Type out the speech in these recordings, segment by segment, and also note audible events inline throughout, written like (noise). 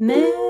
恵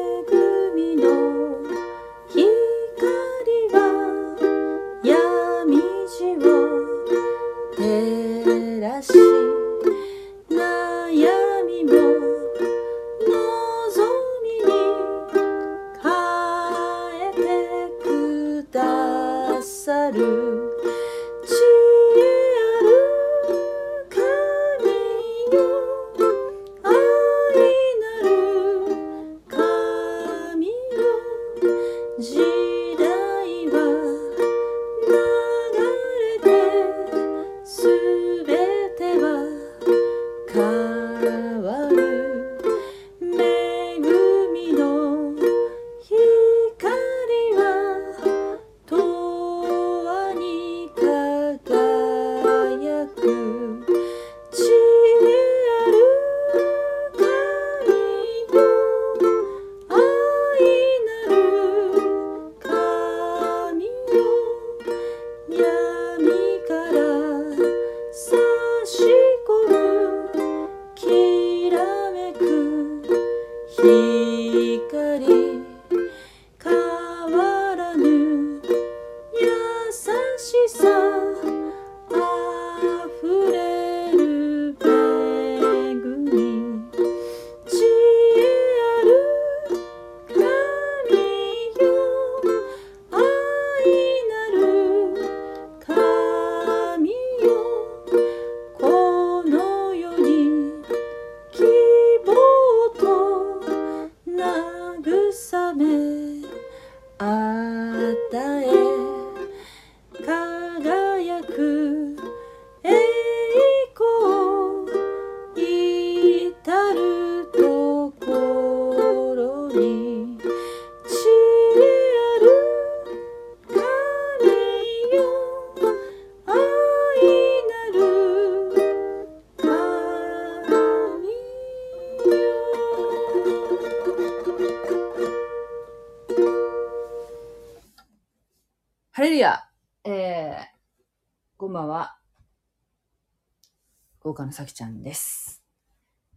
豪華なさきちゃんです。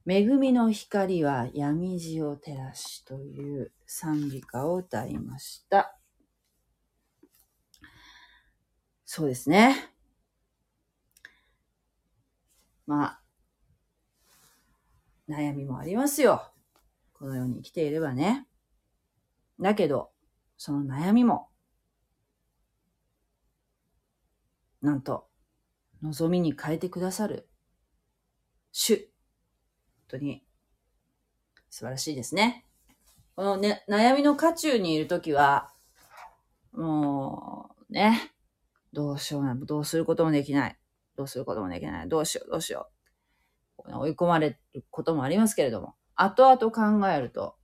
恵みの光は闇路を照らしという賛美歌を歌いました。そうですね。まあ、悩みもありますよ。この世に生きていればね。だけど、その悩みも、なんと、望みに変えてくださる、主。本当に、素晴らしいですね。このね、悩みの渦中にいるときは、もう、ね、どうしような。どうすることもできない。どうすることもできない。どうしよう、どうしよう。追い込まれることもありますけれども、後々考えると、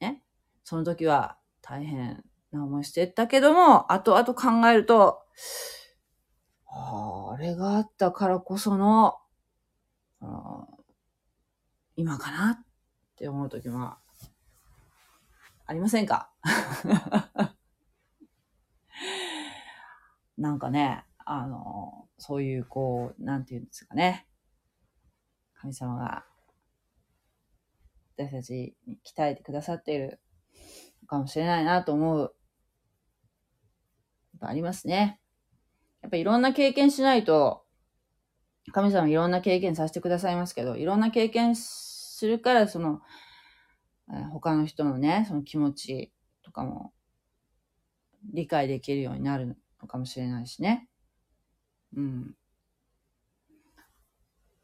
ね、その時は大変な思いしてたけども、後々考えると、あれがあったからこその、あの今かなって思う時もありませんか？(laughs) なんかね、あの、そういうこう、なんていうんですかね。神様が私たちに鍛えてくださっているかもしれないなと思う。やっぱありますね。やっぱいろんな経験しないと、神様いろんな経験させてくださいますけど、いろんな経験するから、その、他の人のね、その気持ちとかも理解できるようになるのかもしれないしね。うん。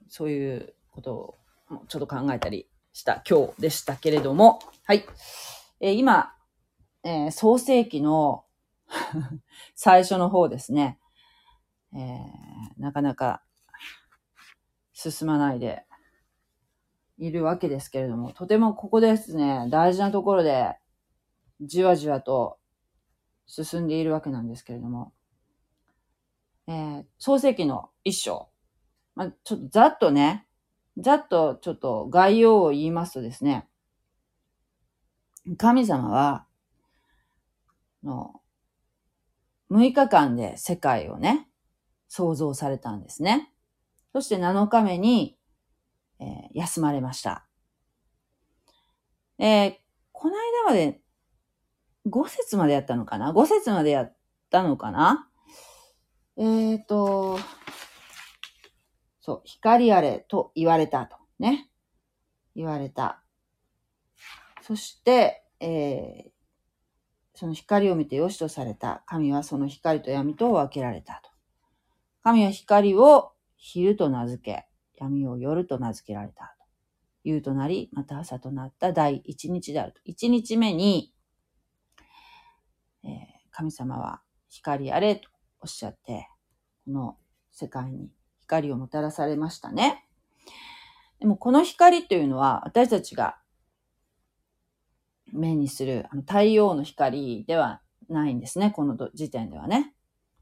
そういうことをちょっと考えたりした今日でしたけれども、はい。えー今、えー創世記の (laughs) 最初の方ですね、えーなかなか進まないでいるわけですけれども、とてもここですね、大事なところでじわじわと進んでいるわけなんですけれども、えー創世記の一章、まあ、ちょっとざっとね、ざっとちょっと概要を言いますとですね、神様は、の6日間で世界をね、創造されたんですね。そして7日目に、えー休まれました。えこの間まで5節までやったのかな ?5 節までやったのかな？えっ、と、そう、光あれと言われたと。ね。言われた。そして、えーその光を見て良しとされた。神はその光と闇とを分けられたと。神は光を昼と名付け、闇を夜と名付けられた。夕となり、また朝となった第一日であると。一日目に、えー神様は光あれとおっしゃって、この世界に光をもたらされましたね。でもこの光というのは私たちが目にするあの太陽の光ではないんですね。この時点ではね。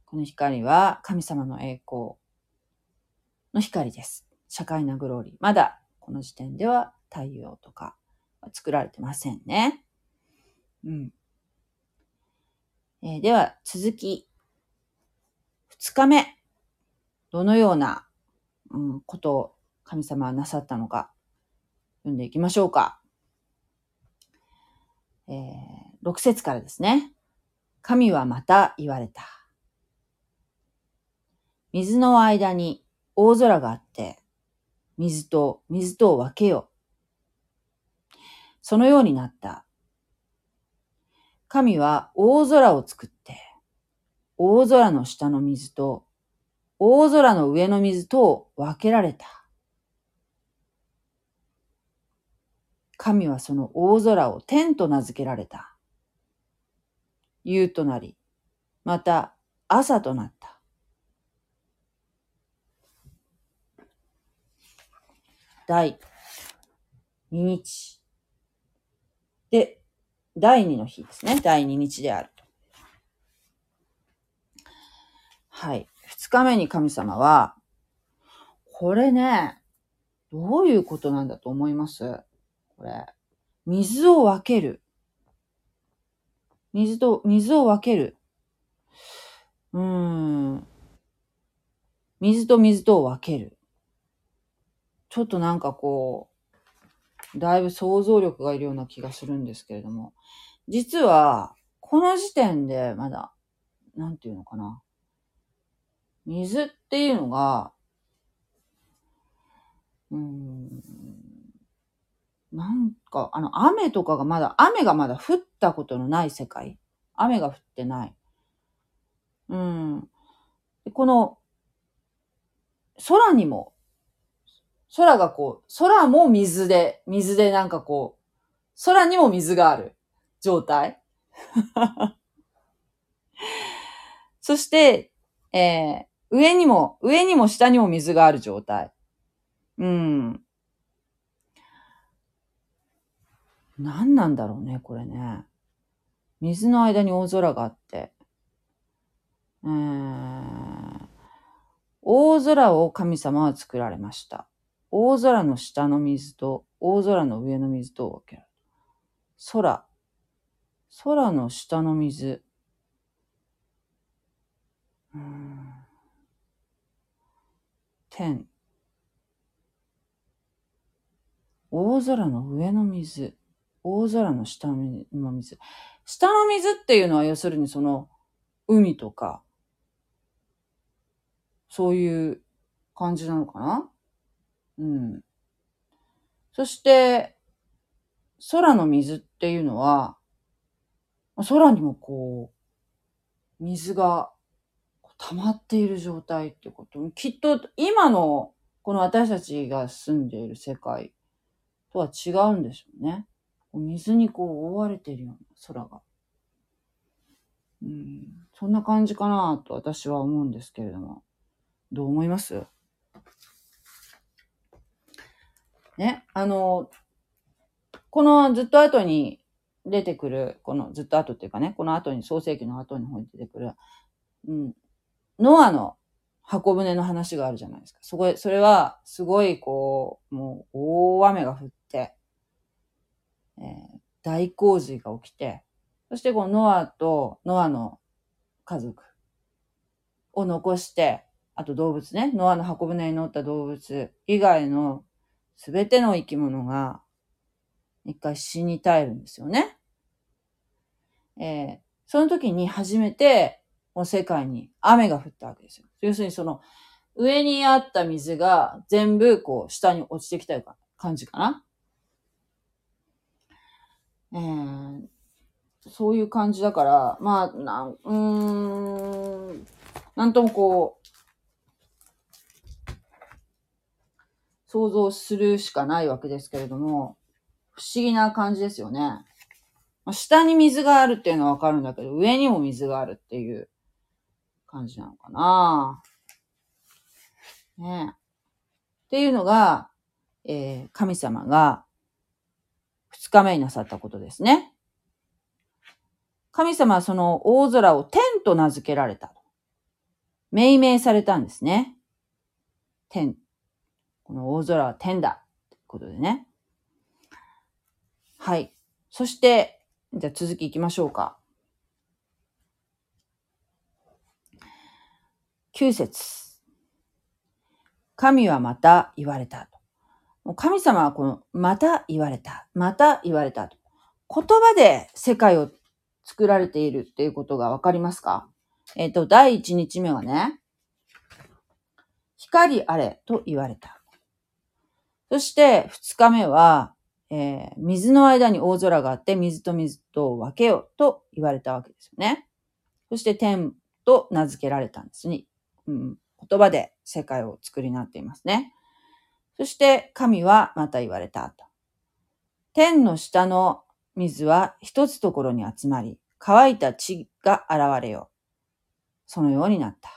この光は神様の栄光の光です。社会なグローリー。まだこの時点では太陽とか作られてませんね。うん。えーでは続き。二日目。どのような、うん、ことを神様はなさったのか読んでいきましょうか。えー、6節からですね。神はまた言われた。水の間に大空があって、水と水とを分けよ。そのようになった。神は大空を作って、大空の下の水と大空の上の水とを分けられた。神はその大空を天と名付けられた。夕となり、また朝となった。第二日。で、第二の日ですね。第二日であると。はい。二日目に神様は、これね、どういうことなんだと思います？これ。水を分ける。水と、水を分ける。うーん。水と水とを分ける。ちょっとなんかこう、だいぶ想像力がいるような気がするんですけれども。実は、この時点でまだ、なんていうのかな。水っていうのが、うん、なんか、あの、雨とかがまだ、雨がまだ降ったことのない世界。雨が降ってない。うん。この、空にも、空がこう、空も水で、水でなんかこう、空にも水がある状態。(laughs) そして、えー上にも、上にも下にも水がある状態。うん。何なんだろうね、これね。水の間に大空があって。えー、大空を神様は作られました。大空の下の水と大空の上の水とを分ける。空。空の下の水。天。大空の上の水。大空の下の水。下の水っていうのは要するにその海とか、そういう感じなのかな？うん。そして、空の水っていうのは、空にもこう、水が溜まっている状態ってこと。きっと今のこの私たちが住んでいる世界とは違うんでしょうね。水にこう覆われているような空が。うん、そんな感じかなと私は思うんですけれども。どう思います？ね、あの、このずっと後に出てくる、このずっと後っていうかね、この後に創世記の後に出てくる、うん、ノアの箱舟の話があるじゃないですか。そこ、それは、すごい、こう、もう、大雨が降って、えー大洪水が起きて、そして、このノアと、ノアの家族を残して、あと動物ね、ノアの箱舟に乗った動物以外のすべての生き物が一回死に絶えるんですよね。えーその時に初めて、もう世界に雨が降ったわけですよ。要するにその、上にあった水が全部こう下に落ちてきたような感じかな。えーそういう感じだから、まあ、なん、うん、なんともこう、想像するしかないわけですけれども、不思議な感じですよね。下に水があるっていうのはわかるんだけど、上にも水があるっていう感じなのかな。ねえ。っていうのが、えー神様が二日目になさったことですね。神様はその大空を天と名付けられた。命名されたんですね。天。この大空は天だ。ということでね。はい。そして、じゃあ続き行きましょうか。9節神はまた言われた。もう神様はこの、また言われた、また言われた。言葉で世界を作られているっていうことがわかりますか？えっ、と、第1日目はね、光あれと言われた。そして、2日目は、えー水の間に大空があって、水と水とを分けようと言われたわけですよね。そして天と名付けられたんですね。うん、言葉で世界を作りになっていますね。そして神はまた言われたと。天の下の水は一つところに集まり、乾いた地が現れよう。そのようになった。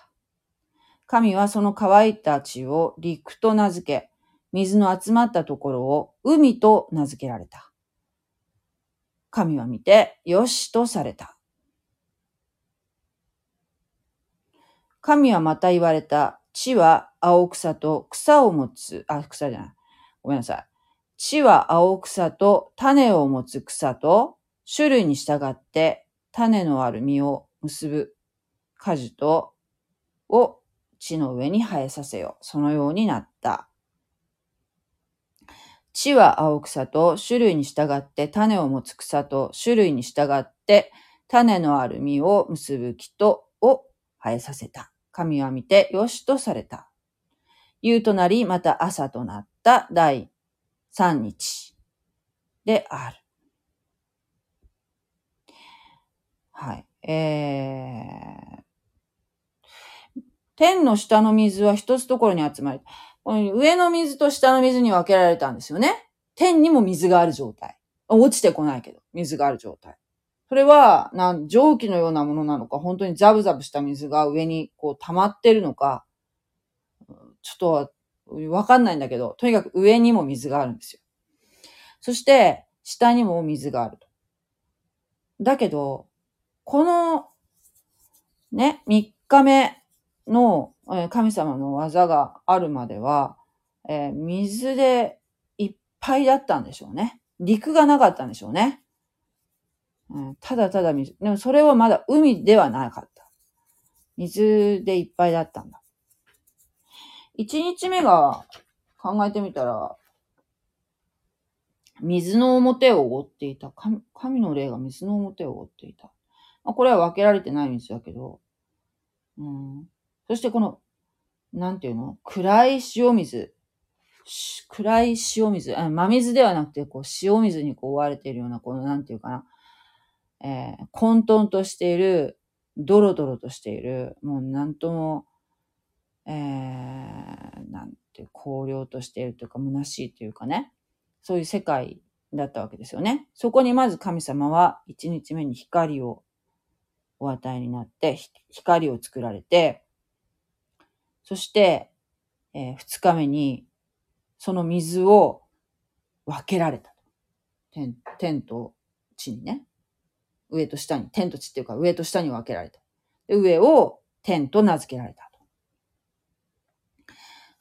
神はその乾いた地を陸と名付け、水の集まったところを海と名付けられた。神は見て、よしとされた。神はまた言われた。地は青草と草を持つ、あ、草じゃない。ごめんなさい。地は青草と種を持つ草と種類に従って種のある実を結ぶ果樹とを地の上に生えさせよ。そのようになった。地は青草と種類に従って種を持つ草と種類に従って種のある実を結ぶ木とを生えさせた。神は見てよしとされた。夕となり、また朝となった第三日である。はい。えー、天の下の水は一つところに集まり、上の水と下の水に分けられたんですよね。天にも水がある状態。落ちてこないけど、水がある状態。それは、なん、蒸気のようなものなのか、本当にザブザブした水が上にこう溜まってるのか、ちょっとわかんないんだけど、とにかく上にも水があるんですよ。そして、下にも水があると。だけど、この、ね、3日目のえ神様の技があるまでは、えー水でいっぱいだったんでしょうね。陸がなかったんでしょうね。うんただただ水。でもそれはまだ海ではなかった。水でいっぱいだったんだ。一日目が考えてみたら、水の表を覆っていた。神神の霊が水の表を覆っていた。まあ、これは分けられてない水だけど、うん。そしてこの、なんていうの？暗い塩水。暗い塩水。あ真水ではなくて、こう、塩水にこう覆われているような、この、なんていうかな。えー混沌としている、ドロドロとしている、もうなんとも、えー、なんていう、荒涼としているというか、虚しいというかね。そういう世界だったわけですよね。そこにまず神様は一日目に光をお与えになって、光を作られて、そして、えー二日目に、その水を分けられた。天、天と地にね。上と下に、天と地っていうか上と下に分けられた。で上を天と名付けられた。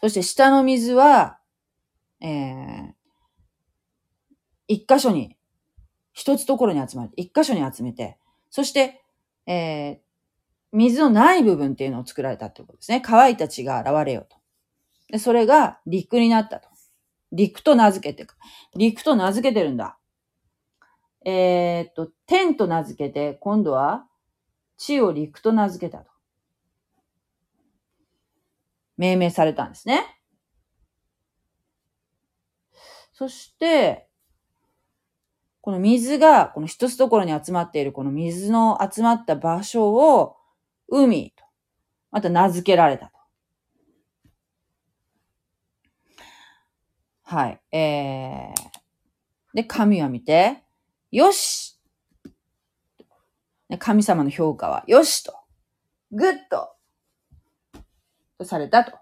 そして下の水は、えー、一箇所に、一つところに集まって、一箇所に集めて、そして、えー、水のない部分っていうのを作られたってことですね。乾いた地が現れようと。で、それが陸になったと。陸と名付けて、陸と名付けてるんだ。えーっと、天と名付けて、今度は地を陸と名付けたと。命名されたんですね。そして、この水が、この一つところに集まっているこの水の集まった場所を、海と、また名付けられたと。はい。えー、で、神は見て、よし神様の評価は、よしと、グッと、とされたと。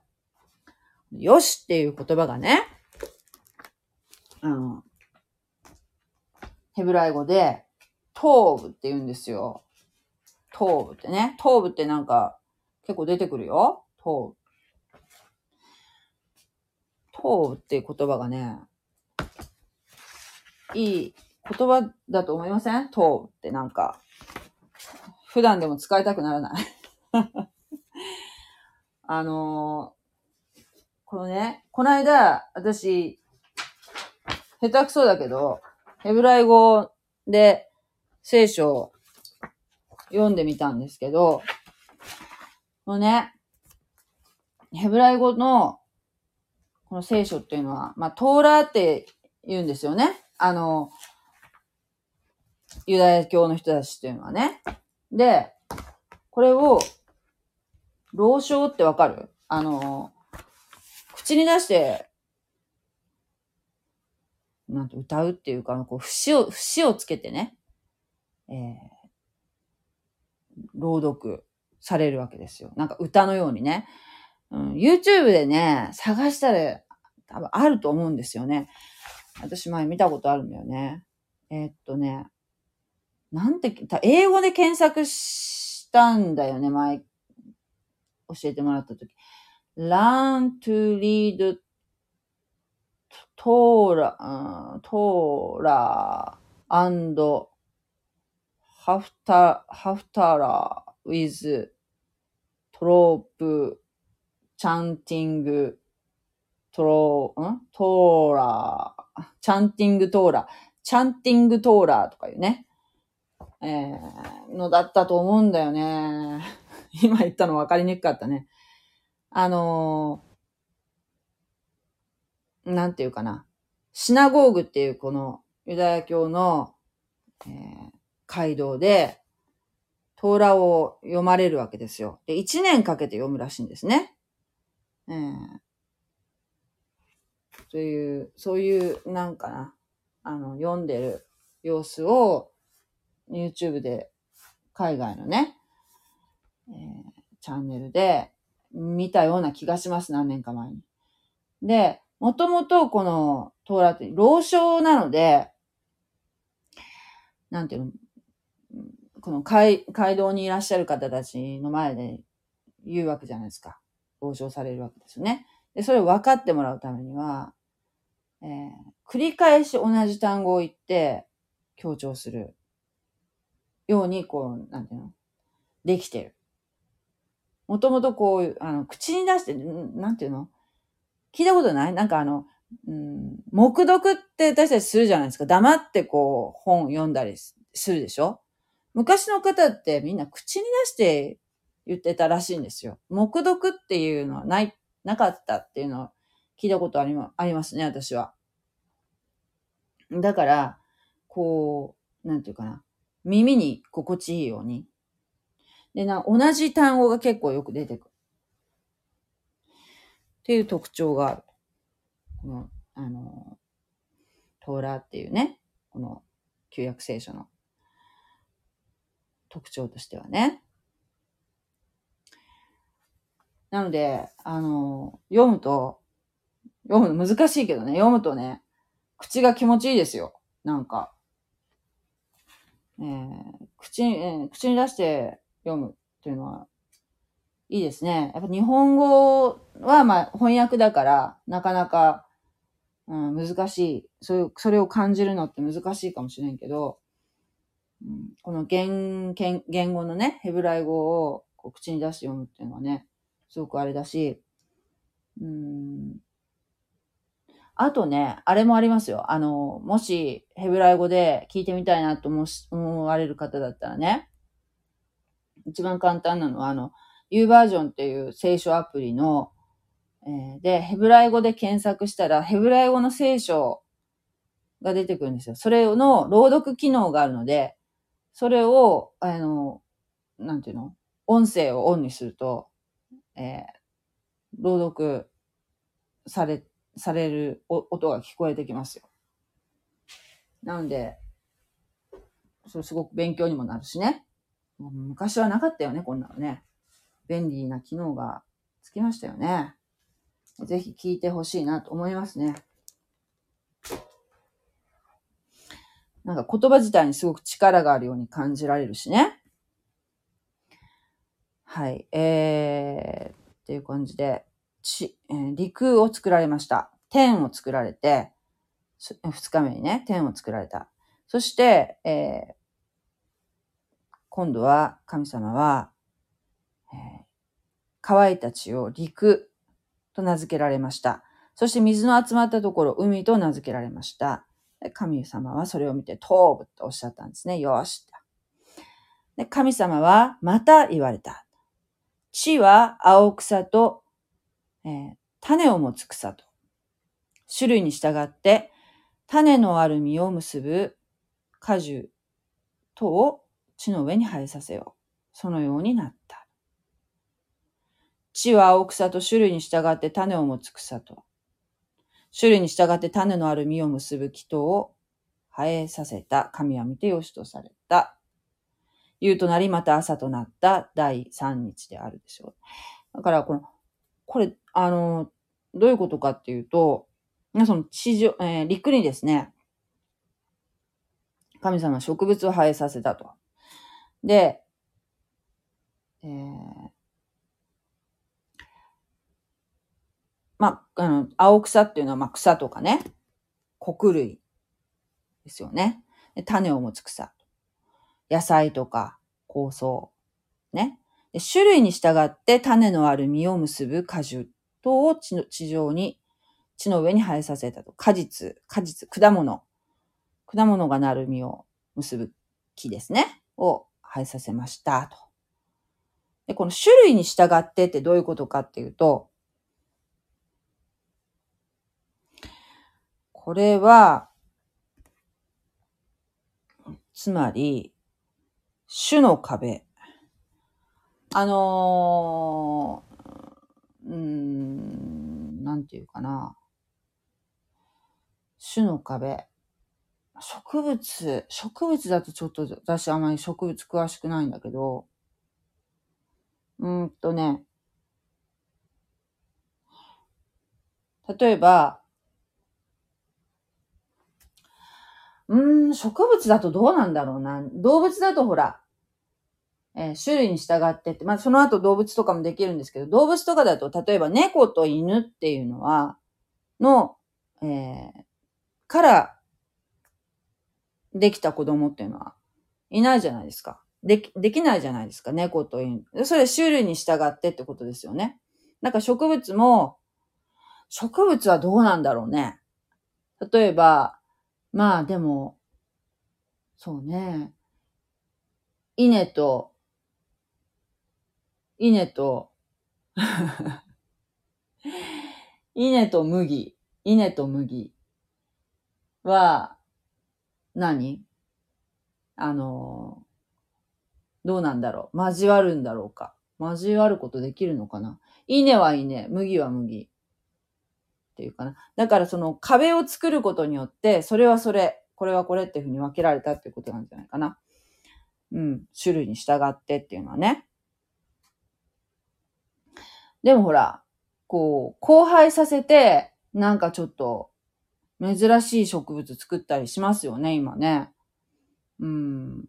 よしっていう言葉がね、あの、ヘブライ語で、トーブって言うんですよ。トーブってね。トーブってなんか結構出てくるよ。トーブ。トーブっていう言葉がね、いい言葉だと思いません？トーブってなんか、普段でも使いたくならない。(laughs) あのーこのね、この間、私、下手くそだけど、ヘブライ語で聖書を読んでみたんですけど、このね、ヘブライ語のこの聖書っていうのは、まあ、トーラーって言うんですよね。あの、ユダヤ教の人たちっていうのはね。で、これを、老唱ってわかる？あの、口に出して、なんて歌うっていうか、こう、節を、節をつけてね、えー、朗読されるわけですよ。なんか歌のようにね。うん、YouTube でね、探したら多分あると思うんですよね。私前見たことあるんだよね。えーっとね、なんて、英語で検索したんだよね、前、教えてもらったとき。learn to read Torah, うん Torah and ハフタ、ハフタラーウィズトロープチャンティングトロ、んトーラー。チャンティングトーラー。チャンティングトーラーとか言うね。えー、のだったと思うんだよね。(laughs) 今言ったの分かりにくかったね。あのー、なんて言うかな。シナゴーグっていうこのユダヤ教の、街道で、トーラを読まれるわけですよ。で、一年かけて読むらしいんですね。えーという、そういう、なんかな、あの、読んでる様子を、YouTube で、海外のね、えーチャンネルで見たような気がします、何年か前に。で、もともとこのトーラって、老少なので、なんていうの、この街街道にいらっしゃる方たちの前で言うわけじゃないですか。老少されるわけですよね。で、それを分かってもらうためには、えー繰り返し同じ単語を言って強調するように、こう、なんていうの、できてる。もともとこういう、あの、口に出して、なんていうの？聞いたことない？なんかあの、うん、黙読って私たちするじゃないですか。黙ってこう、本読んだりするでしょ？昔の方ってみんな口に出して言ってたらしいんですよ。黙読っていうのはない、なかったっていうのを聞いたことありありますね、私は。だから、こう、なんていうかな。耳に心地いいように。でな、同じ単語が結構よく出てくる。っていう特徴がある。この、あの、トーラーっていうね、この旧約聖書の特徴としてはね。なので、あの、読むと、読むの難しいけどね、読むとね、口が気持ちいいですよ。なんか。えー口に、えー口に出して読むっていうのは、いいですね。やっぱ日本語は、まあ、翻訳だから、なかなか、うん、難しい。そういう、それを感じるのって難しいかもしれんけど、この言、言言語のね、ヘブライ語を口に出して読むっていうのはね、すごくあれだし、うん、あとね、あれもありますよ。あの、もしヘブライ語で聞いてみたいなと思思われる方だったらね、一番簡単なのは、あの、U バージョンっていう聖書アプリの、えーで、ヘブライ語で検索したら、ヘブライ語の聖書が出てくるんですよ。それの朗読機能があるので、それを、あの、なんていうの？音声をオンにすると、えー朗読され、されるお音が聞こえてきますよ。なので、それすごく勉強にもなるしね。昔はなかったよね、こんなのね。便利な機能がつきましたよね。ぜひ聞いてほしいなと思いますね。なんか言葉自体にすごく力があるように感じられるしね。はい。えー、っていう感じで、ち、えー陸を作られました。天を作られて、二日目にね、天を作られた。そして、えー今度は神様は、えー乾いた地を陸と名付けられました。そして水の集まったところ、海と名付けられました。神様はそれを見て、頭部とおっしゃったんですね。よし。で神様はまた言われた。地は青草と、えー種を持つ草と。種類に従って、種のある実を結ぶ果樹とを地の上に生えさせよう。そのようになった。地は青草と種類に従って種を持つ草と。種類に従って種のある実を結ぶ木とを生えさせた。神は見てよしとされた。夕となり、また朝となった第三日であるでしょう。だから、この、これ、あの、どういうことかっていうと、その地上、えー陸にですね、神様は植物を生えさせたと。で、えーまあ、あの、青草っていうのは、ま、草とかね、穀類ですよね。種を持つ草。野菜とか香草。ね。種類に従って種のある実を結ぶ果樹等を地の地上に、地の上に生えさせたと。果実、果実、果物。果物がなる実を結ぶ木ですね。を生えさせました。と。で、この種類に従ってってどういうことかっていうと、これは、つまり、種の壁。あのー、うん、なんていうかな。種の壁。植物、植物だとちょっと私あまり植物詳しくないんだけど、うんとね、例えば、うーん、植物だとどうなんだろうな。動物だとほら、えー種類に従ってって、まあその後動物とかもできるんですけど、動物とかだと、例えば猫と犬っていうのは、の、えーから、できた子供っていうのは、いないじゃないですか。でき、できないじゃないですか、猫と犬。それ種類に従ってってことですよね。なんか植物も、植物はどうなんだろうね。例えば、まあでも、そうね。稲と、稲と、(laughs) 稲と麦、稲と麦は、何？あの、どうなんだろう？交わるんだろうか？交わることできるのかな？稲は稲、麦は麦。っていうかな。だからその壁を作ることによって、それはそれ、これはこれっていうふうに分けられたっていうことなんじゃないかな。うん。種類に従ってっていうのはね。でもほら、こう、交配させて、なんかちょっと、珍しい植物作ったりしますよね、今ね。うん。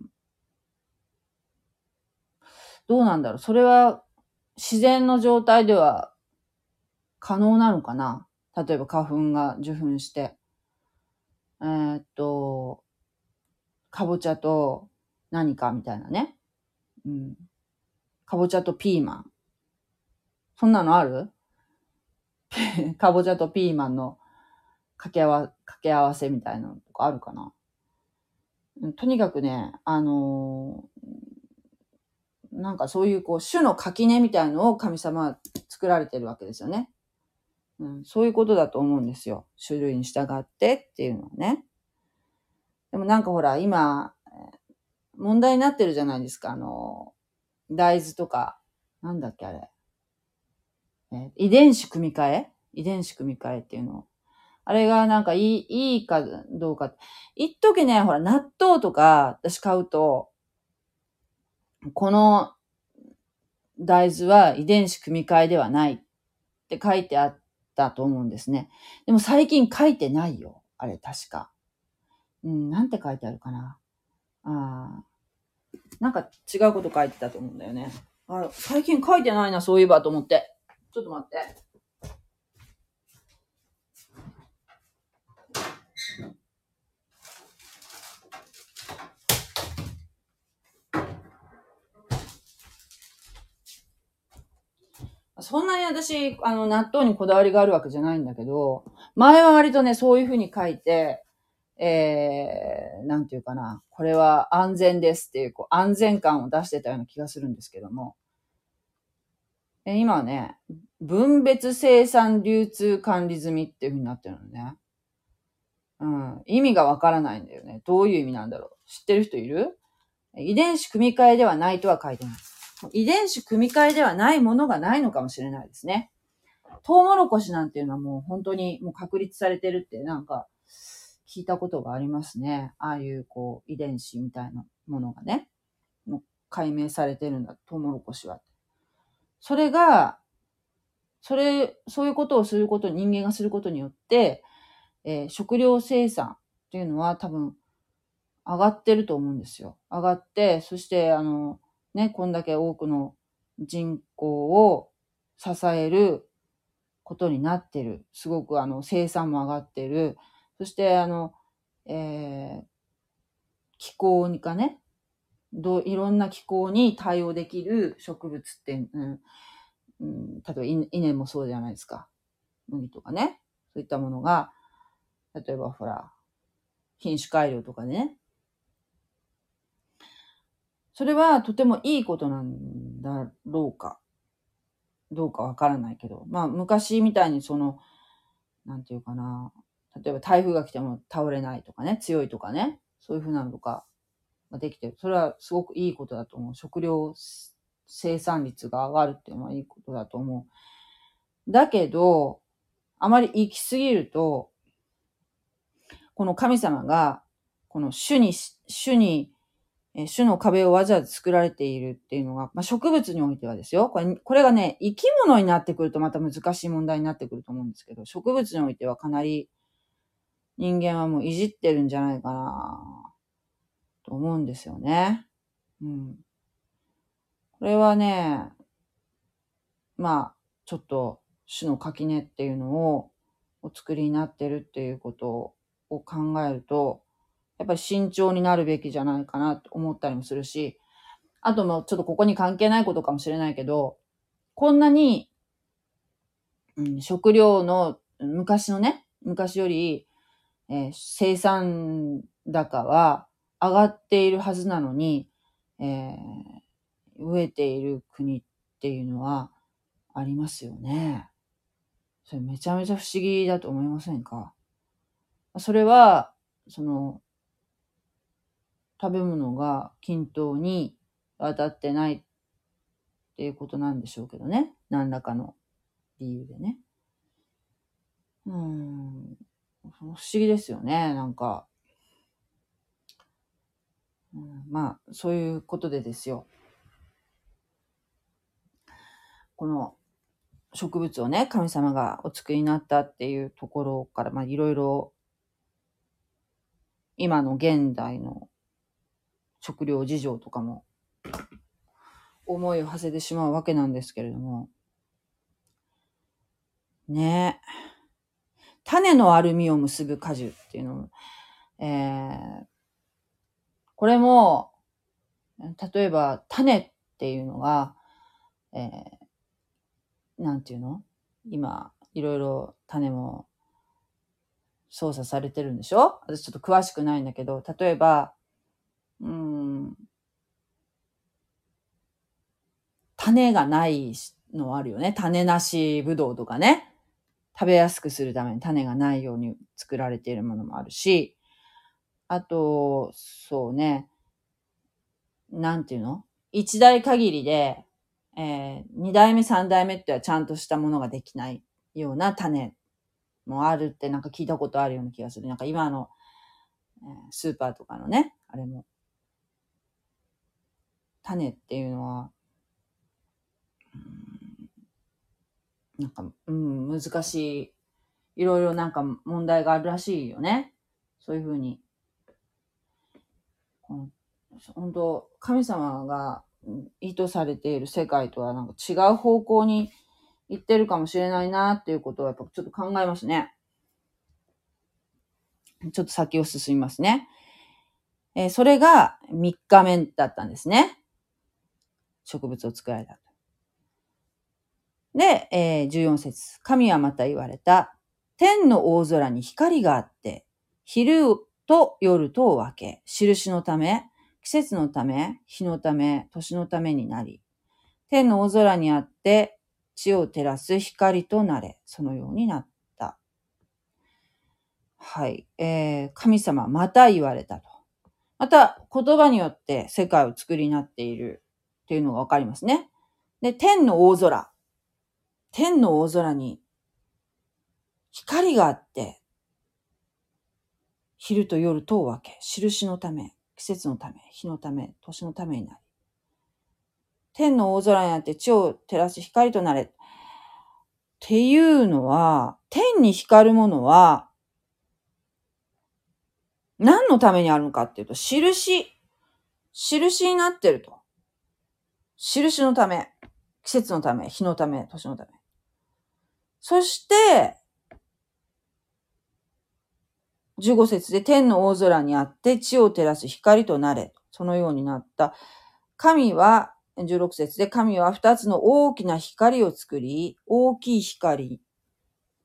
どうなんだろう。それは、自然の状態では、可能なのかな例えば花粉が受粉して。えーっと、かぼちゃと何かみたいなね。うん。かぼちゃとピーマン。そんなのある？(laughs) かぼちゃとピーマンの掛け合わ、掛け合わせみたいなのとかあるかな。とにかくね、あのーなんかそういうこう、種の垣根みたいのを神様は作られてるわけですよね。うん、そういうことだと思うんですよ。種類に従ってっていうのはね。でもなんかほら、今、問題になってるじゃないですか。あの、大豆とか、なんだっけあれ。え遺伝子組み換え？遺伝子組み換えっていうの。あれがなんかいい、いいかどうか。一時ね、ほら、納豆とか私買うと、この大豆は遺伝子組み換えではないって書いてあったと思うんですね。でも最近書いてないよ。あれ、確か。うん、なんて書いてあるかな。ああ。なんか違うこと書いてたと思うんだよね。あ最近書いてないな、そういえばと思って。ちょっと待って。そんなに私、あの、納豆にこだわりがあるわけじゃないんだけど、前は割とね、そういうふうに書いて、えー、なんていうかな、これは安全ですっていう、こう、安全感を出してたような気がするんですけども、え今はね、分別生産流通管理済みっていうふうになってるのね。うん。意味がわからないんだよね。どういう意味なんだろう。知ってる人いる？遺伝子組み換えではないとは書いてない。遺伝子組み換えではないものがないのかもしれないですね。トウモロコシなんていうのはもう本当にもう確立されてるってなんか聞いたことがありますね。ああいうこう遺伝子みたいなものがね、もう解明されてるんだ、トウモロコシは。それが、それ、そういうことをすること、人間がすることによって、えー食料生産っていうのは多分上がってると思うんですよ。上がって、そしてあの、ね、こんだけ多くの人口を支えることになってる。すごくあの、生産も上がってる。そしてあの、えー気候にかね、どいろんな気候に対応できる植物って、うんうん、例えば稲もそうじゃないですか。麦とかね。そういったものが、例えばほら、品種改良とかね。それはとてもいいことなんだろうか。どうかわからないけど。まあ昔みたいにその、なんていうかな。例えば台風が来ても倒れないとかね、強いとかね。そういうふうなのとかができてる。それはすごくいいことだと思う。食料生産率が上がるっていうのはいいことだと思う。だけど、あまり行き過ぎると、この神様が、この種に、種に、え種の壁をわざわざ作られているっていうのが、まあ、植物においてはですよ。これ、これがね、生き物になってくるとまた難しい問題になってくると思うんですけど、植物においてはかなり人間はもういじってるんじゃないかなと思うんですよね。うん。これはね、まあ、ちょっと種の垣根っていうのをお作りになってるっていうことを考えると、やっぱり慎重になるべきじゃないかなと思ったりもするし、あともちょっとここに関係ないことかもしれないけど、こんなに、うん、食料の昔のね、昔より、えー生産高は上がっているはずなのに、えー飢えている国っていうのはありますよね。それめちゃめちゃ不思議だと思いませんか？それは、その、食べ物が均等に渡ってないっていうことなんでしょうけどね。何らかの理由でね。うん。不思議ですよね。なんか。うん、まあ、そういうことでですよ。この植物をね、神様がお作りになったっていうところから、まあいろいろ、今の現代の食料事情とかも、思いを馳せてしまうわけなんですけれども、ね。え。種のアルミを結ぶ果樹っていうのを、えー、これも、例えば種っていうのは、えー、なんていうの？今、いろいろ種も操作されてるんでしょ？私ちょっと詳しくないんだけど、例えば、うん、種がないのあるよね。種なしぶどうとかね。食べやすくするために種がないように作られているものもあるし、あと、そうね、なんていうの？一代限りで、えー、二代目三代目ってはちゃんとしたものができないような種もあるってなんか聞いたことあるような気がする。なんか今の、えースーパーとかのね、あれも、種っていうのは、うんなんか、うん、難しい。いろいろなんか問題があるらしいよね。そういうふうに。本当神様が意図されている世界とはなんか違う方向に行ってるかもしれないなっていうことをやっぱちょっと考えますね。ちょっと先を進みますね。えーそれが3日目だったんですね。植物を作られた。で、えー14節神はまた言われた。天の大空に光があって、昼と夜とを分け、印のため、季節のため、日のため、年のためになり、天の大空にあって、地を照らす光となれ、そのようになった。はい。えー神様また言われたと。また、言葉によって世界を作りになっているっていうのがわかりますね。で、天の大空。天の大空に光があって、昼と夜とを分け、印のため、季節のため、日のため、年のためになり。天の大空にあって地を照らす光となれ。っていうのは、天に光るものは、何のためにあるのかっていうと、印、印になってると。印のため、季節のため、日のため、年のため。そして、15節で天の大空にあって地を照らす光となれ。そのようになった。神は、16節で神は二つの大きな光を作り、大きい光、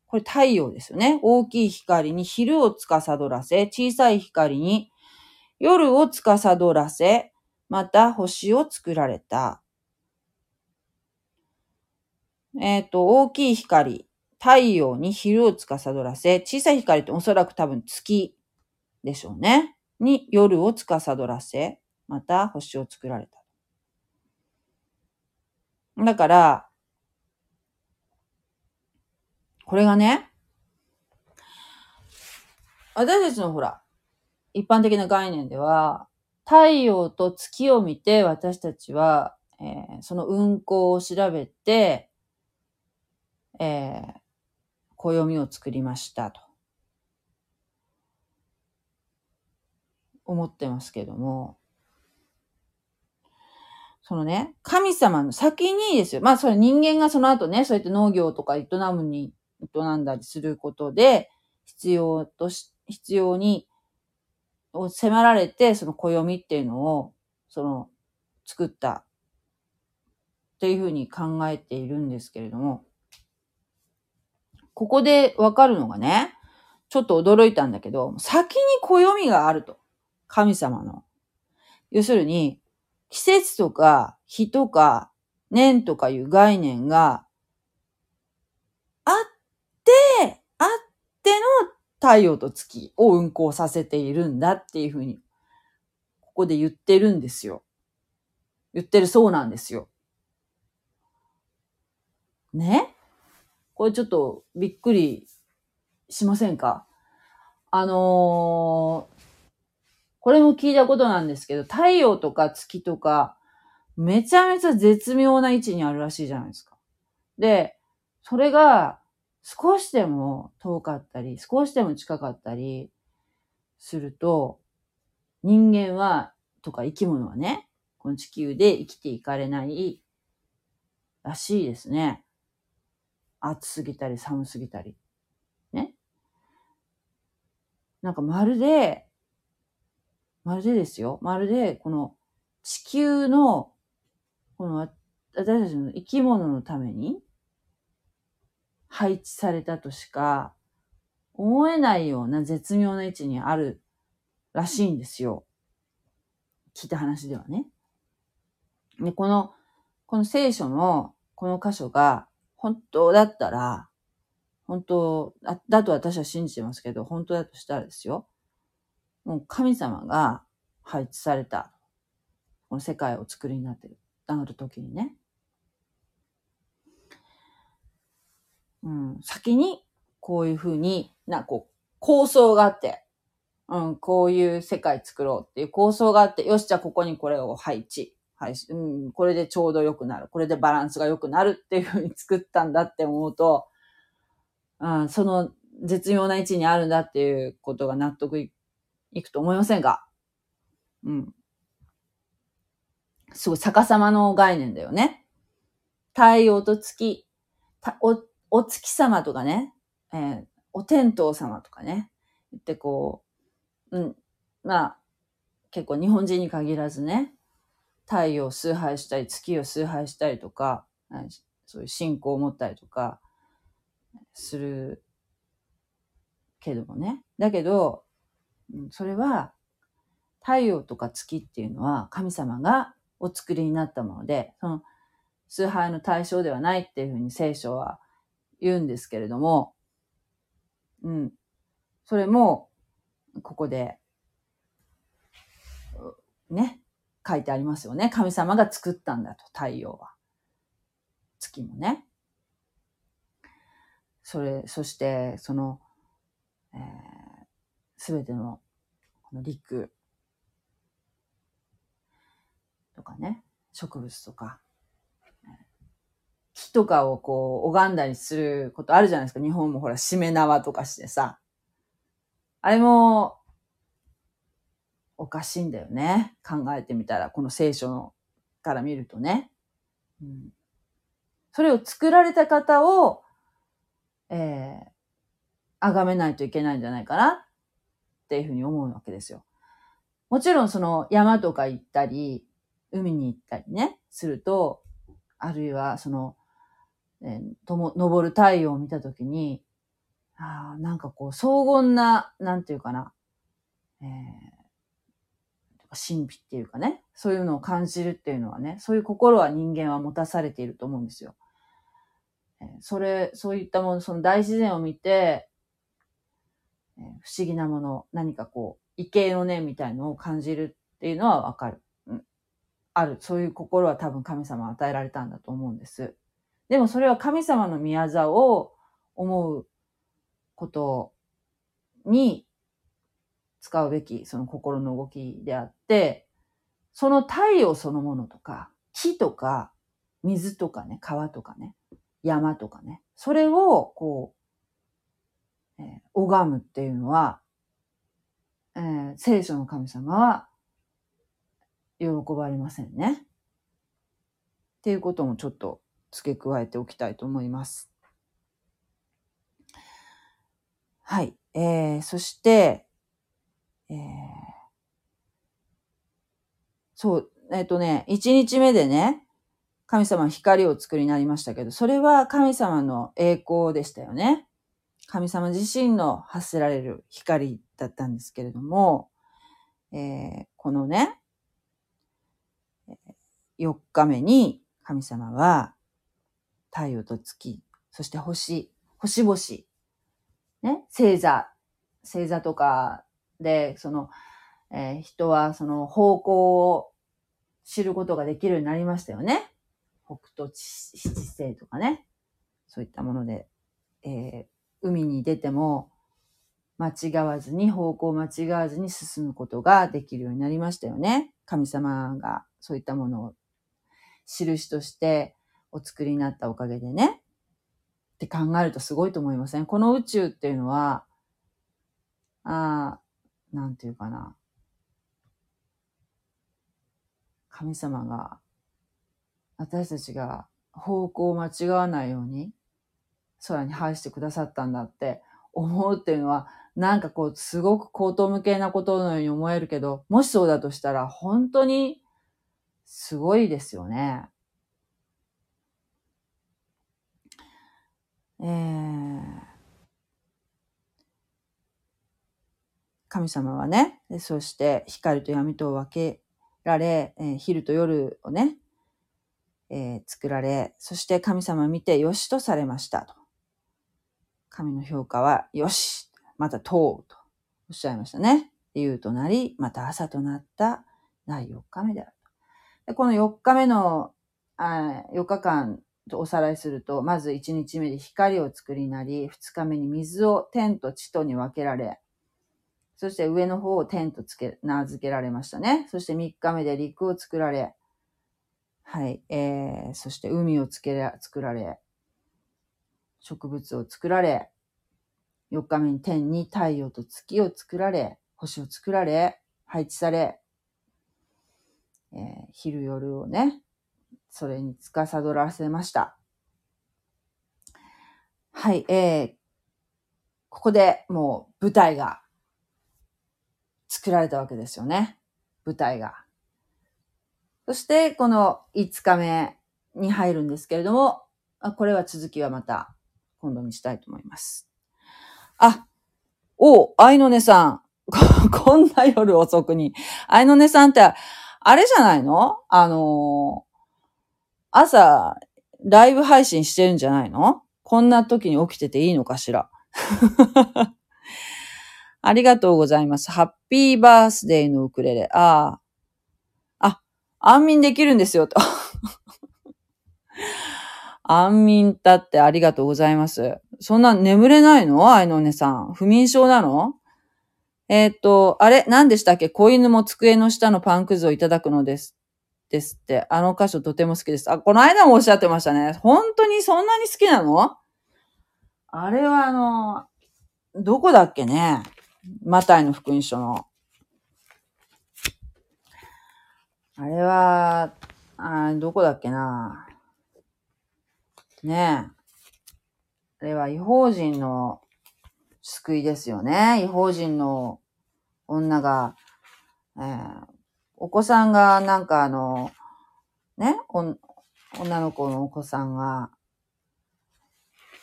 これ太陽ですよね。大きい光に昼を司らせ、小さい光に夜を司らせ、また星を作られた。えっ、と、大きい光、太陽に昼を司らせ、小さい光っておそらく多分月でしょうね。に夜を司らせ、また星を作られた。だから、これがね、私たちのほら、一般的な概念では、太陽と月を見て私たちは、えーその運行を調べて、えー暦を作りましたと。思ってますけども、そのね、神様の先にですよ。まあそれ人間がその後ね、そうやって農業とか営むに、営んだりすることで、必要とし、必要に、を迫られて、その暦っていうのを、その、作った。っていうふうに考えているんですけれども、ここでわかるのがね、ちょっと驚いたんだけど、先に暦があると。神様の。要するに、季節とか日とか年とかいう概念があって、あっての太陽と月を運行させているんだっていうふうに、ここで言ってるんですよ。言ってるそうなんですよ。ね？これちょっとびっくりしませんか？あのーこれも聞いたことなんですけど、太陽とか月とか、めちゃめちゃ絶妙な位置にあるらしいじゃないですか。で、それが少しでも遠かったり、少しでも近かったりすると、人間は、とか生き物はね、この地球で生きていかれないらしいですね。暑すぎたり寒すぎたり。ね。なんかまるで、まるでですよ。まるで、この地球の、この私たちの生き物のために配置されたとしか思えないような絶妙な位置にあるらしいんですよ。聞いた話ではね。で、この、この聖書のこの箇所が本当だったら、本当だだと私は信じてますけど、本当だとしたらですよ。もう神様が配置された、この世界を作りになってる、なるときにね。うん、先にこういうふうにな、こう、構想があって、うん、こういう世界作ろうっていう構想があって、よし、じゃあここにこれを配置。はい、うん、これでちょうど良くなる。これでバランスが良くなるっていうふうに作ったんだって思うと、うん、その絶妙な位置にあるんだっていうことが納得いくと思いませんかうん。すごい逆さまの概念だよね。太陽と月、お、お月様とかね、えー、お天道様とかね、言ってこう、うん、まあ、結構日本人に限らずね、太陽を崇拝したり、月を崇拝したりとか、そういう信仰を持ったりとか、するけどもね。だけど、それは、太陽とか月っていうのは神様がお作りになったもので、その崇拝の対象ではないっていうふうに聖書は言うんですけれども、うん。それも、ここで、ね、書いてありますよね。神様が作ったんだと、太陽は。月もね。それ、そして、その、す、え、べ、ての、この陸とかね、植物とか、木とかをこう、拝んだりすることあるじゃないですか。日本もほら、しめ縄とかしてさ。あれも、おかしいんだよね。考えてみたら、この聖書のから見るとね。うん、それを作られた方を、えー、崇めないといけないんじゃないかなっていうふうに思うわけですよ。もちろんその山とか行ったり、海に行ったりね、すると、あるいはその、えー、とも、昇る太陽を見たときに、ああ、なんかこう、荘厳な、なんていうかな、えー、神秘っていうかね、そういうのを感じるっていうのはね、そういう心は人間は持たされていると思うんですよ。それ、そういったもの、その大自然を見て、不思議なもの、何かこう、異形の念みたいのを感じるっていうのはわかる。うん。ある。そういう心は多分神様は与えられたんだと思うんです。でもそれは神様の宮座を思うことに使うべきその心の動きであって、その太陽そのものとか、木とか、水とかね、川とかね、山とかね、それをこう、えー、拝むっていうのは、えー、聖書の神様は喜ばれませんね。っていうこともちょっと付け加えておきたいと思います。はい。えー、そして、えー、そう、えっ、ー、とね、1日目でね、神様は光を作りになりましたけど、それは神様の栄光でしたよね。神様自身の発せられる光だったんですけれども、えー、このね、4日目に神様は太陽と月、そして星、星々、ね、星座、星座とかで、その、えー、人はその方向を知ることができるようになりましたよね。北斗七星とかね。そういったもので、えー、海に出ても間違わずに、方向を間違わずに進むことができるようになりましたよね。神様がそういったものを印としてお作りになったおかげでね。って考えるとすごいと思いません？この宇宙っていうのは、ああ、なんていうかな。神様が、私たちが方向を間違わないように空に配してくださったんだって思うっていうのは、なんかこう、すごく高等無形なことのように思えるけど、もしそうだとしたら、本当にすごいですよね。えー、神様はね、そして光と闇とを分けられ、えー昼と夜をね、えー作られ、そして神様を見てよしとされましたと。神の評価はよし、また問うとおっしゃいましたね。夕となり、また朝となった第4日目であると。でこの4日目のあ4日間とおさらいすると、まず1日目で光を作りなり、2日目に水を天と地とに分けられ、そして上の方を天とつけ、名付けられましたね。そして3日目で陸を作られ、はい、えー、そして海をつけら作られ、植物を作られ、4日目に天に太陽と月を作られ、星を作られ、配置され、えー昼夜をね、それに司らせました。はい、えー、ここでもう舞台が作られたわけですよね。舞台が。そして、この5日目に入るんですけれども、これは続きはまた今度にしたいと思います。あ、おう、愛の音さん。(laughs) こんな夜遅くに。愛の音さんって、あれじゃないの？あのー朝、ライブ配信してるんじゃないの？こんな時に起きてていいのかしら (laughs) ありがとうございます。ハッピーバースデーのウクレレ。ああ。あ、安眠できるんですよ、と。(laughs) 安眠だってありがとうございます。そんな眠れないの？愛のお姉さん。不眠症なの？えーっと、あれ？何でしたっけ？子犬も机の下のパンくずをいただくのです。ですって。あの箇所とても好きです。あ、この間もおっしゃってましたね。本当にそんなに好きなの？あれはあの、どこだっけね？マタイの福音書の。あれは、あどこだっけなねえ。あれは違法人の救いですよね。違法人の女が、えーお子さんがなんかあの、ね、お女の子のお子さんが、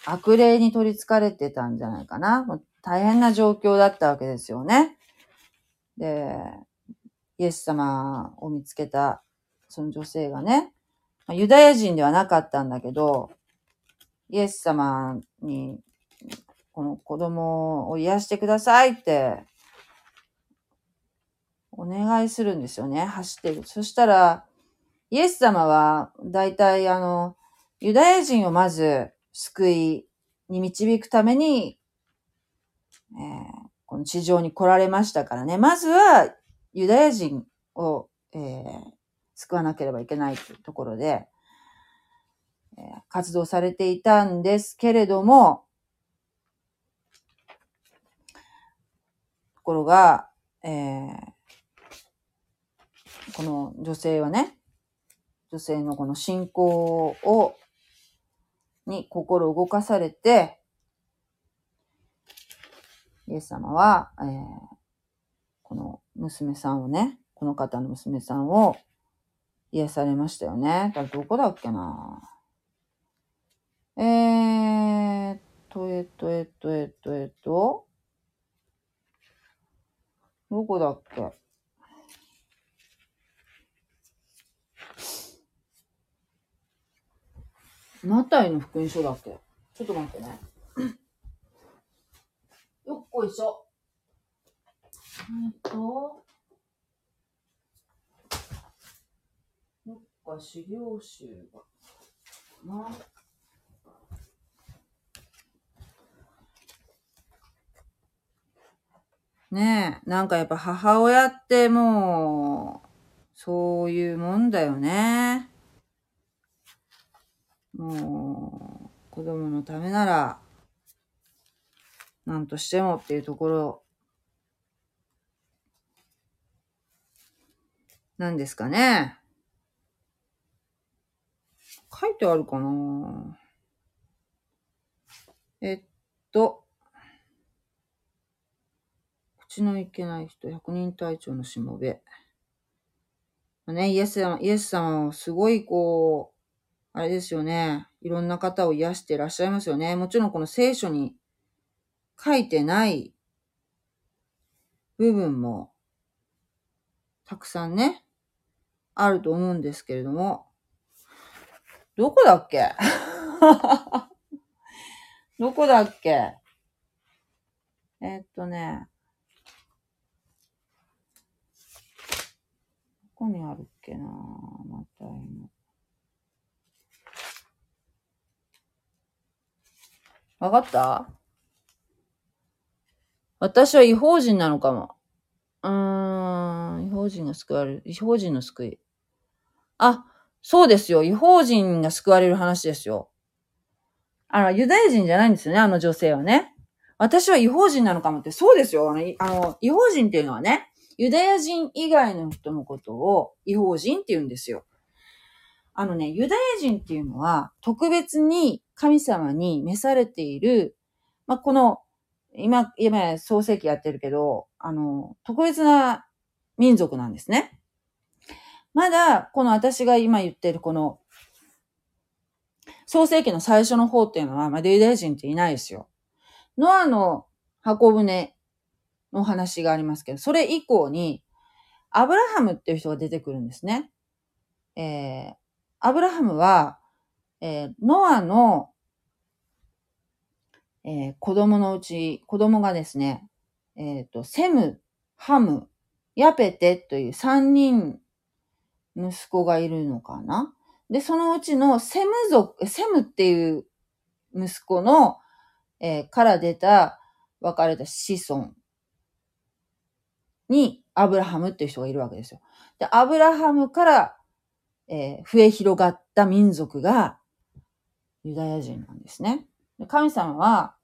悪霊に取り憑かれてたんじゃないかな。大変な状況だったわけですよね。で、イエス様を見つけたその女性がね、ユダヤ人ではなかったんだけど、イエス様に、この子供を癒してくださいって、お願いするんですよね。走ってる。そしたら、イエス様は、だいたいあの、ユダヤ人をまず救いに導くために、えーこの地上に来られましたからね。まずは、ユダヤ人を、えー救わなければいけないというところで、えー活動されていたんですけれども、ところが、えーこの女性はね、女性のこの信仰を、に心動かされて、イエス様は、えーこの娘さんをね、この方の娘さんを癒されましたよね。だどこだっけなえーっと、えっと、えっと、えっと、えっと、どこだっけマタイの福音書だっけちょっと待ってね。よっこいしょ。えっと、どっか資料集が、な。ねえ、なんかやっぱ母親ってもう、そういうもんだよね。もう、子供のためなら、何としてもっていうところ、なんですかね。書いてあるかなえっと、口のいけない人、百人隊長のしもべ。ね、イエス様、イエス様はすごいこう、あれですよね。いろんな方を癒していらっしゃいますよね。もちろんこの聖書に書いてない部分も、たくさんね、あると思うんですけれども、どこだっけ？(laughs) どこだっけ？えーっとね、どこにあるっけな？また今。わかった？私は違法人なのかも。うーん、違法人が救われる。違法人の救い。あ、そうですよ。違法人が救われる話ですよ。あの、ユダヤ人じゃないんですよね、あの女性はね。私は違法人なのかもって、そうですよ。あの、あの違法人っていうのはね、ユダヤ人以外の人のことを違法人って言うんですよ。あのね、ユダヤ人っていうのは、特別に神様に召されている、まあ、この、今、今、創世記やってるけど、あの、特別な民族なんですね。まだ、この私が今言ってるこの、創世記の最初の方っていうのは、まだユダヤ人っていないですよ。ノアの箱舟の話がありますけど、それ以降に、アブラハムっていう人が出てくるんですね。えー、アブラハムは、えー、ノアの、えー、子供のうち、子供がですね、えっ、と、セム、ハム、ヤペテという三人息子がいるのかなで、そのうちのセム族、セムっていう息子の、えーから出た、分かれた子孫にアブラハムっていう人がいるわけですよ。で、アブラハムから、えー増え広がった民族がユダヤ人なんですね。神様は、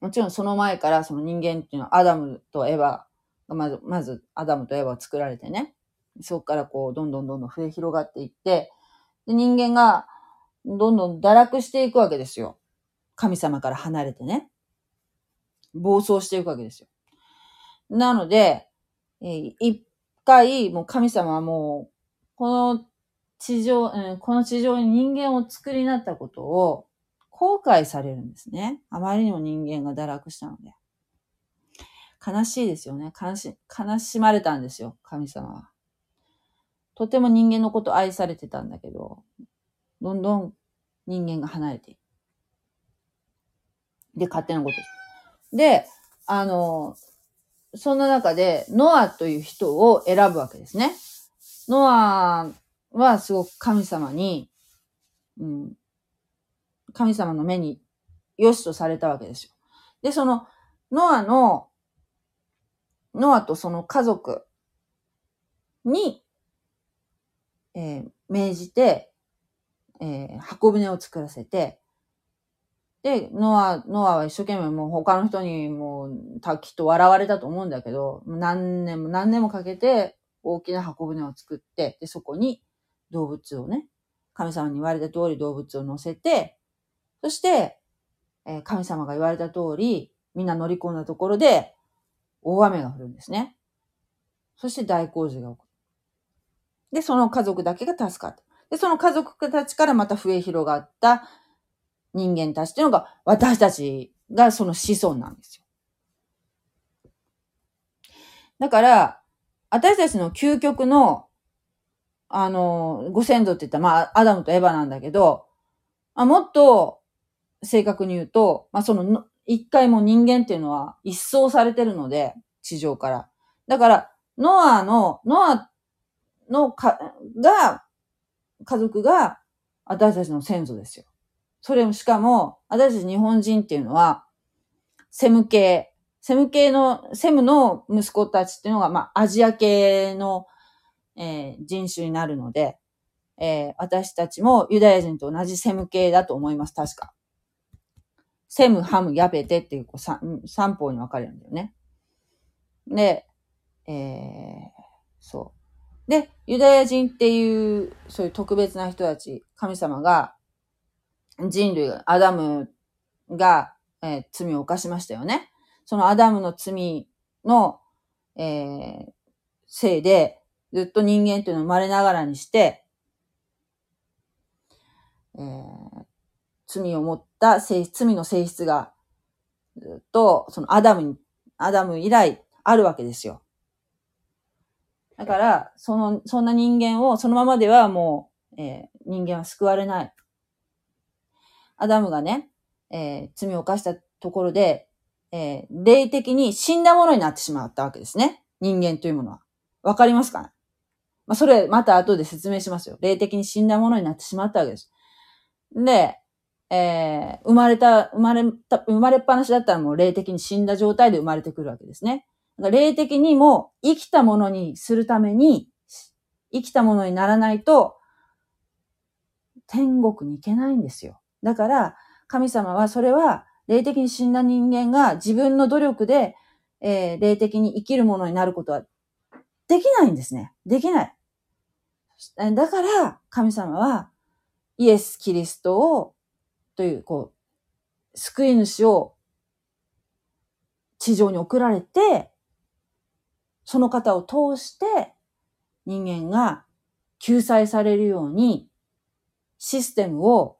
もちろんその前からその人間っていうのはアダムとエヴァがまず、まずアダムとエヴァが作られてね、そこからこうどんどんどんどん増え広がっていって、で人間がどんどん堕落していくわけですよ。神様から離れてね。暴走していくわけですよ。なので、えー一回、もう神様はもう、この地上、うんこの地上に人間を作りになったことを後悔されるんですね。あまりにも人間が堕落したので。悲しいですよね。悲し、悲しまれたんですよ、神様は。とても人間のこと愛されてたんだけど、どんどん人間が離れていく。で、勝手なことです。で、あの、そんな中で、ノアという人を選ぶわけですね。ノアはすごく神様に、うん、神様の目に良しとされたわけですよ。で、その、ノアの、ノアとその家族に、えー命じて、えー箱舟を作らせて、で、ノア、ノアは一生懸命もう他の人にもうたきっと笑われたと思うんだけど、何年も何年もかけて大きな箱舟を作って、で、そこに動物をね、神様に言われた通り動物を乗せて、そして、えー神様が言われた通り、みんな乗り込んだところで、大雨が降るんですね。そして大洪水が起こる。で、その家族だけが助かった。で、その家族たちからまた増え広がった人間たちっていうのが、私たちがその子孫なんですよ。だから、私たちの究極の、あの、ご先祖って言ったら、まあ、アダムとエヴァなんだけど、まあ、もっと正確に言うと、まあ、その、一回も人間っていうのは一掃されてるので、地上から。だから、ノアの、ノアのか、が、家族が私たちの先祖ですよ。それもしかも、私たち日本人っていうのは、セム系、セム系の、セムの息子たちっていうのが、まあ、アジア系の、えー人種になるので、えー私たちもユダヤ人と同じセム系だと思います、確か。セム、ハム、ヤペテっていうこう三三方に分かれるんだよね。で、えーそう。で、ユダヤ人っていう、そういう特別な人たち、神様が、人類、アダムが、えー罪を犯しましたよね。そのアダムの罪の、えーせいで、ずっと人間っていうのを生まれながらにして、えー罪を持った性質、罪の性質が、ずっと、そのアダムにアダム以来あるわけですよ。だから、その、そんな人間をそのままではもう、えー人間は救われない。アダムがね、えー罪を犯したところで、えー霊的に死んだものになってしまったわけですね。人間というものは。わかりますかまあ、それ、また後で説明しますよ。霊的に死んだものになってしまったわけです。で、えー生まれた、生まれた、生まれっぱなしだったらもう霊的に死んだ状態で生まれてくるわけですね。だから霊的にも生きたものにするために、生きたものにならないと、天国に行けないんですよ。だから、神様はそれは、霊的に死んだ人間が自分の努力で、えー霊的に生きるものになることはできないんですね。できない。だから、神様は、イエス・キリストを、という、こう、救い主を地上に送られて、その方を通して人間が救済されるようにシステムを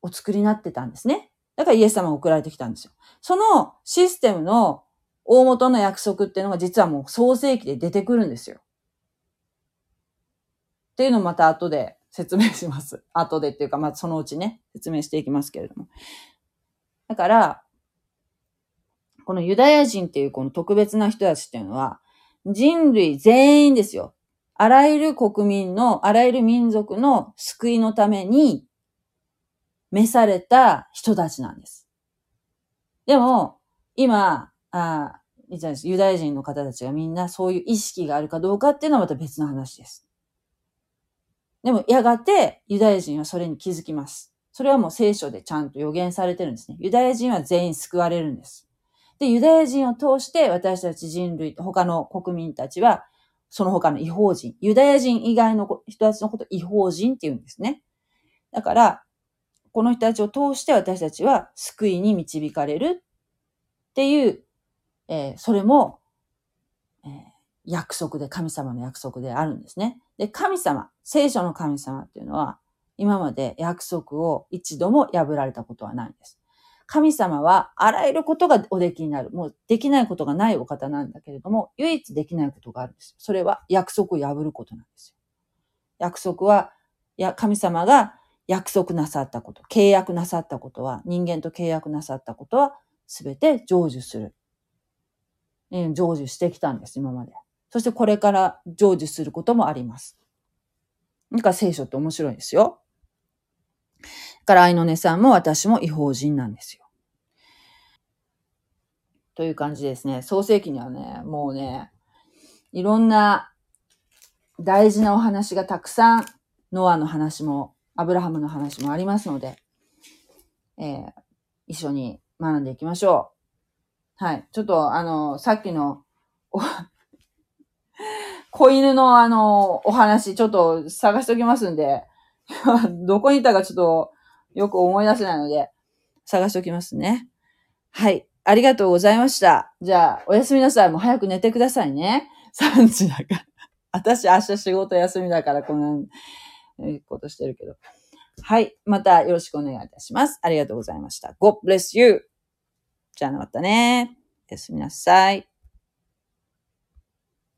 お作りになってたんですね。だからイエス様が送られてきたんですよ。そのシステムの大元の約束っていうのが実はもう創世記で出てくるんですよ。っていうのをまた後で説明します。(laughs) 後でっていうか、まあそのうちね、説明していきますけれども。だから、このユダヤ人っていうこの特別な人たちっていうのは、人類全員ですよ。あらゆる国民の、あらゆる民族の救いのために、召された人たちなんです。でも、今、あユダヤ人の方たちがみんなそういう意識があるかどうかっていうのはまた別の話です。でも、やがてユダヤ人はそれに気づきます。それはもう聖書でちゃんと予言されてるんですね。ユダヤ人は全員救われるんです。で、ユダヤ人を通して私たち人類、他の国民たちは、その他の違法人、ユダヤ人以外の人たちのことを違法人って言うんですね。だから、この人たちを通して私たちは救いに導かれるっていう、えーそれも、えー約束で、神様の約束であるんですね。で、神様、聖書の神様っていうのは、今まで約束を一度も破られたことはないんです。神様はあらゆることがおできになる。もうできないことがないお方なんだけれども、唯一できないことがあるんです。それは約束を破ることなんですよ。約束は、や、神様が約束なさったこと、契約なさったことは、人間と契約なさったことは、すべて成就する。うん成就してきたんです、今まで。そしてこれから成就することもあります。だか聖書って面白いんですよ。だから愛の音さんも私も違法人なんですよ。という感じですね。創世記にはね、もうね、いろんな大事なお話がたくさん、ノアの話も、アブラハムの話もありますので、えー一緒に学んでいきましょう。はい。ちょっと、あの、さっきの、子犬のあの、お話、ちょっと探しておきますんで、(laughs) どこにいたかちょっとよく思い出せないので、探しておきますね。はい。ありがとうございました。じゃあ、おやすみなさい。もう早く寝てくださいね。(laughs) 3時だから。私明日仕事休みだからこんなえことしてるけど。はい。またよろしくお願いいたします。ありがとうございました。God bless you! じゃあまたね。おやすみなさい。